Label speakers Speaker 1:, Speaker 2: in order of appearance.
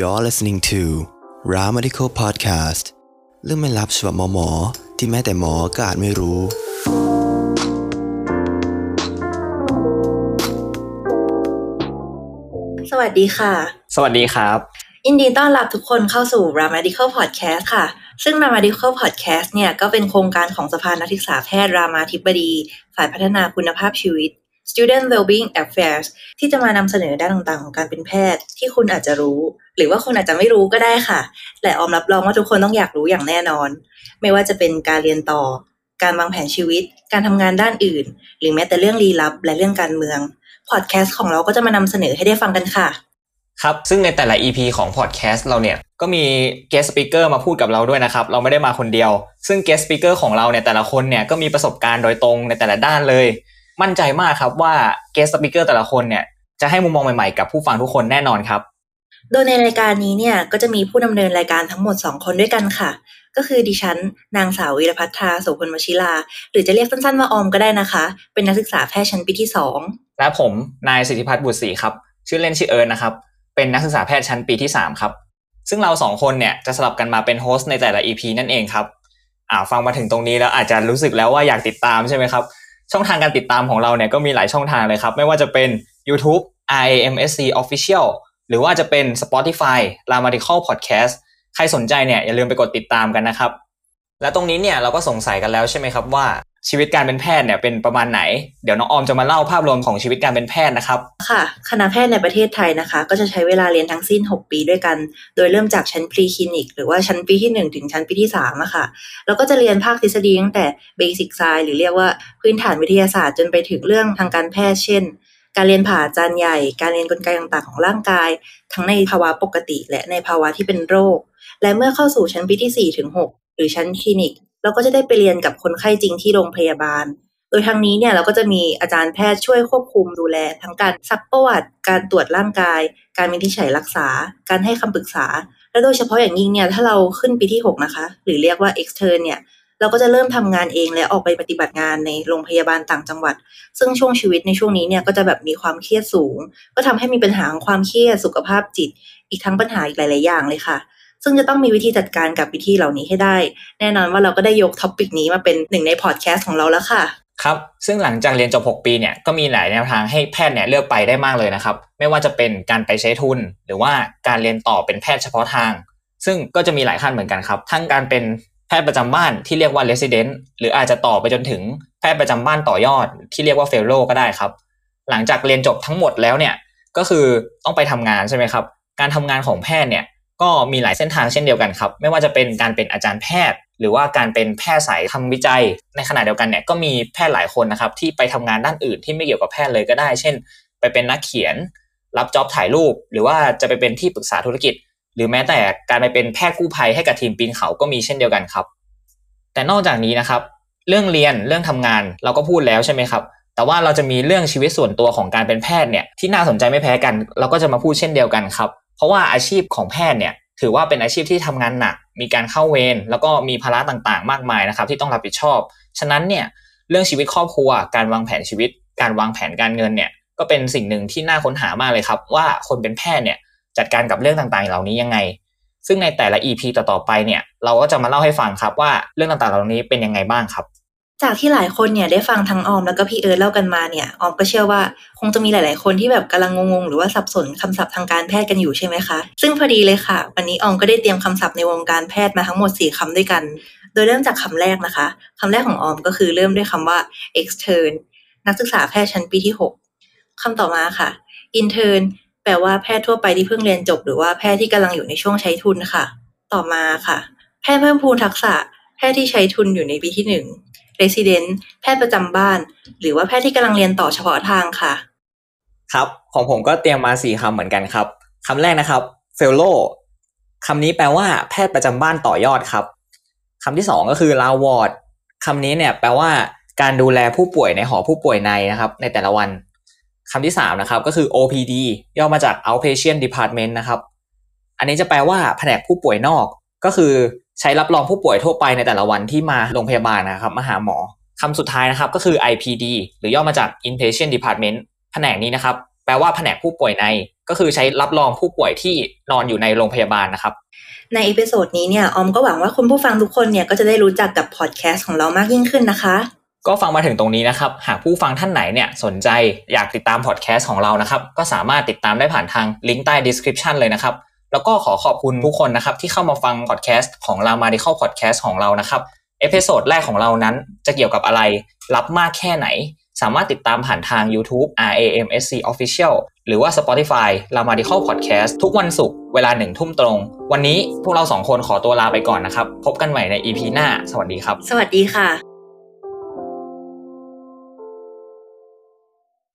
Speaker 1: You're listening to Ra Medical Podcast เรื่องไม่ลับฉบับหมอหมอที่แม้แต่หมอก็อาจไม่รู้
Speaker 2: สวัสดีค่ะ
Speaker 3: สวัสดีครับ
Speaker 2: ยินดีต้อนรับทุกคนเข้าสู่ Ramadical Podcast ค่ะ ซึ่ง Ramadical Podcast เนี่ยก็เป็นโครงการของสภานักศึกษาแพทย์รามาธิบดี ฝ่ายพัฒนาคุณภาพชีวิต Student Wellbeing Affairs ที่จะมานำเสนอด้านต่างๆ ของการเป็นแพทย์ ที่คุณอาจจะรู้ หรือว่าคุณอาจจะไม่รู้ก็ได้ค่ะและออมรับรองว่าทุกคนต้องอยากรู้อย่างแน่นอน ไม่ว่าจะเป็นการเรียนต่อ การวางแผนชีวิต การทำงานด้านอื่น หรือแม้แต่เรื่องลี้ลับและเรื่องการเมืองพอดแคสต์ของเราก็จะมานำเสนอให้ได้ฟังกันค่ะ
Speaker 3: ครับ ซึ่งในแต่ละ EP ของพอดแคสต์เราเนี่ยก็มี guest speaker มาพูดกับเราด้วยนะครับ เราไม่ได้มาคนเดียว ซึ่ง guest speaker ของเราเนี่ยแต่ละคนเนี่ยก็มีประสบการณ์โดยตรงในแต่ละด้านเลย มั่นใจมากครับว่า guest speaker แต่ละคนเนี่ยจะให้มุมมองใหม่ๆกับผู้ฟังทุกคนแน่นอนครับ
Speaker 2: โดยในรายการนี้เนี่ยก็จะมีผู้ดำเนินรายการทั้งหมด 2 คนด้วยกันค่ะ ก็คือดิฉัน นางสาววีรพัฒนาโสพลวชิลา หรือจะเรียกสั้นๆว่าออมก็ได้นะคะ เป็นนักศึกษาแพทย์ชั้นปีที่ 2
Speaker 3: และผมนายสิทธิพัฒน์บุตรศรีครับ ชื่อเล่นชื่อเอิร์นนะครับ เป็นนักศึกษาแพทย์ชั้นปีที่ 3 ครับ ซึ่งเราสองคนเนี่ยจะสลับกันมาเป็นโฮสต์ในแต่ละ EP นั่นเองครับอ่าฟังมาถึงตรงนี้แล้วอาจจะรู้สึกแล้วว่าอยากติดตามใช่ไหมครับ ช่องทางการติดตามของเราเนี่ยก็มีหลายช่องทางเลยครับ ไม่ว่าจะเป็น YouTube IAMSC Official หรือว่าจะเป็น Spotify r a m a t i c a l Podcast ใครสนใจเนี่ยอย่าลืมไปกดติดตามกันนะครับ และตรงนี้เนี่ยเราก็สงสัยกันแล้วใช่ไหมครับว่า ชีวิตการเป็นแพทย์เนี่ยเป็นประมาณไหน เดี๋ยวน้องออมจะมาเล่าภาพรวมของชีวิตการเป็นแพทย์นะครับ
Speaker 2: ค่ะ คณะแพทย์ในประเทศไทยนะคะ ก็จะใช้เวลาเรียนทั้งสิ้น 6 ปีด้วยกัน โดยเริ่มจากชั้นพรีคลินิก หรือว่าชั้นปีที่ 1 ถึงชั้นปีที่3อะค่ะ แล้วก็จะเรียนภาคทฤษฎีตั้งแต่เบสิกไซหรือเรียกว่าพื้นฐานวิทยาศาสตร์จนไปถึงเรื่องทางการแพทย์ เช่น การเรียนผ่าจานใหญ่ การเรียนกลไกต่างๆ ของร่างกาย ทั้งในภาวะปกติ และในภาวะที่เป็นโรค และเมื่อเข้าสู่ชั้นปีที่4ถึง6หรือชั้นคลินิก เราก็จะได้ไปเรียนกับคนไข้จริงที่โรงพยาบาล โดยทางนี้เนี่ยเราก็จะมีอาจารย์แพทย์ช่วยควบคุมดูแล ทั้งการซักประวัติการตรวจร่างกาย การวินิจฉัยรักษา การให้คำปรึกษา และโดยเฉพาะอย่างยิ่งเนี่ยถ้าเราขึ้นปีที่ 6 นะคะ หรือเรียกว่า extern เนี่ยเราก็จะเริ่มทำงานเองและออกไปปฏิบัติงานในโรงพยาบาลต่างจังหวัด ซึ่งช่วงชีวิตในช่วงนี้เนี่ยก็จะแบบมีความเครียดสูง ก็ทำให้มีปัญหาของความเครียดสุขภาพจิต อีกทั้งปัญหาอีกหลาย ๆ อย่างเลยค่ะ ซึ่งจะต้องมีวิธีจัดการกับวิธีเหล่านี้ให้ได้ แน่นอนว่าเราก็ได้ยก topic นี้มาเป็นหนึ่งในพอดแคสต์ของเราแล้วค่ะ
Speaker 3: ครับ ซึ่งหลังจากเรียนจบ 6 ปีเนี่ย ก็มีหลายแนวทางให้แพทย์เนี่ยเลือกไปได้มากเลยนะครับ ไม่ว่าจะเป็นการไปใช้ทุน หรือว่าการเรียนต่อเป็นแพทย์เฉพาะทาง ซึ่งก็จะมีหลายขั้นเหมือนกันครับ ทั้งการเป็นแพทย์ประจำบ้านที่เรียกว่า resident หรืออาจจะต่อไปจนถึงแพทย์ประจำบ้านต่อยอด ที่เรียกว่า fellow ก็ได้ครับ หลังจากเรียนจบทั้งหมดแล้วเนี่ย ก็คือต้องไปทำงานใช่ไหมครับ การทำงานของแพทย์เนี่ย ก็มีหลายเส้นทางเช่นเดียวกันครับ ไม่ว่าจะเป็นการเป็นอาจารย์แพทย์ หรือว่าการเป็นแพทย์สายทำวิจัย ในขณะเดียวกันเนี่ยก็มีแพทย์หลายคนนะครับ ที่ไปทำงานด้านอื่นที่ไม่เกี่ยวกับแพทย์เลยก็ได้ เช่น ไปเป็นนักเขียน รับจ็อบถ่ายรูป หรือว่าจะไปเป็นที่ปรึกษาธุรกิจ หรือแม้แต่การไปเป็นแพทย์กู้ภัยให้กับทีมปีนเขาก็มีเช่นเดียวกันครับ แต่นอกจากนี้นะครับ เรื่องเรียนเรื่องทำงานเราก็พูดแล้วใช่ไหมครับแต่ว่าเราจะมีเรื่องชีวิตส่วนตัวของการเป็นแพทย์เนี่ยที่น่าสนใจไม่แพ้กัน เราก็จะมาพูดเช่นเดียวกันครับ เพราะว่าอาชีพของแพทย์เนี่ยถือว่าเป็นอาชีพที่ทำงานหนัก มีการเข้าเวรแล้วก็มีภาระต่างๆ มากมายนะครับ ที่ต้องรับผิดชอบ ฉะนั้นเนี่ยเรื่องชีวิตครอบครัว การวางแผนชีวิต การวางแผนการเงินเนี่ยก็เป็นสิ่งหนึ่งที่น่าค้นหามากเลยครับ ว่าคนเป็นแพทย์เนี่ยจัดการกับเรื่องต่างๆ เหล่านี้ยังไง ซึ่งในแต่ละ EP ต่อๆไปเนี่ยเราก็จะมาเล่าให้ฟังครับว่าเรื่องต่างๆ เหล่านี้เป็นยังไงบ้างครับ
Speaker 2: จากที่หลายคนเนี่ยได้ฟังทั้งออมแล้วก็พี่เอิร์ธเล่ากันมาเนี่ยออมก็เชื่อว่าคงจะมีหลาย ๆ คนที่แบบกำลังงงๆ หรือว่าสับสนคำศัพท์ทางการแพทย์กันอยู่ใช่ไหมคะ ซึ่งพอดีเลยค่ะ วันนี้ออมก็ได้เตรียมคำศัพท์ในวงการแพทย์มาทั้งหมด 4คำด้วยกัน โดยเริ่มจากคำแรกนะคะคำแรกของออมก็คือเริ่มด้วยคำว่า extern นักศึกษาแพทย์ชั้นปีที่ 6คำต่อมาค่ะ intern แปลว่าแพทย์ทั่วไปที่เพิ่งเรียนจบ หรือว่าแพทย์ที่กำลังอยู่ในช่วงใช้ทุนค่ะ ต่อมาค่ะ แพทย์เพิ่มพูนทักษะ แพทย์ที่ใช้ทุนอยู่ในปีที่หนึ่ง resident แพทย์ประจำบ้าน หรือว่าแพทย์ที่กำลังเรียนต่อเฉพาะทางค่ะ
Speaker 3: ครับของผมก็เตรียมมาสี่คำเหมือนกันครับคำแรกนะครับ fellow คำนี้แปลว่าแพทย์ประจำบ้านต่อยอดครับคำที่สองก็คือ l a w a r d คำนี้เนี่ยแปลว่าการดูแลผู้ป่วยในหอผู้ป่วยในนะครับ ในแต่ละวันคำที่สามนะครับก็คือ OPD ย่อมาจาก outpatient department นะครับ อันนี้จะแปลว่าแผนกผู้ป่วยนอกก็คือ ใช้รับรองผู้ป่วยทั่วไปในแต่ละวันที่มาโรงพยาบาลนะครับมาหาหมอคำสุดท้ายนะครับก็คือ IPD หรือย่อมาจาก inpatient department แผนกนี้นะครับ แปลว่าแผนกผู้ป่วยใน ก็คือใช้รับรองผู้ป่วยที่นอนอยู่ในโรงพยาบาลนะครับ
Speaker 2: ใน episode นี้เนี่ยออมก็หวังว่าคุณผู้ฟังทุกคนเนี่ยก็จะได้รู้จักกับพอดแคสต์ของเรามากยิ่งขึ้นนะคะ
Speaker 3: ก็ฟังมาถึงตรงนี้นะครับ หากผู้ฟังท่านไหนเนี่ยสนใจอยากติดตามพอดแคสต์ของเรานะครับ ก็สามารถติดตามได้ผ่านทางลิงก์ใต้ description เลยนะครับ แล้วก็ขอขอบคุณทุกคนนะครับที่เข้ามาฟังพอดแคสต์ของเรา RAMADICAL Podcast ของเรานะครับ episode แรกของเรานั้นจะเกี่ยวกับอะไรรับมากแค่ไหน สามารถติดตามผ่านทาง YouTube RAMSC Official หรือว่า Spotify l a Medical Podcast ทุกวันศุกร์เวลาหนึ่งทุ่มตรง วันนี้พวกเราสองคนขอตัวลาไปก่อนนะครับ พบกันใหม่ใน EP หน้า สวัสดีครับ
Speaker 2: สวัสดีค่ะ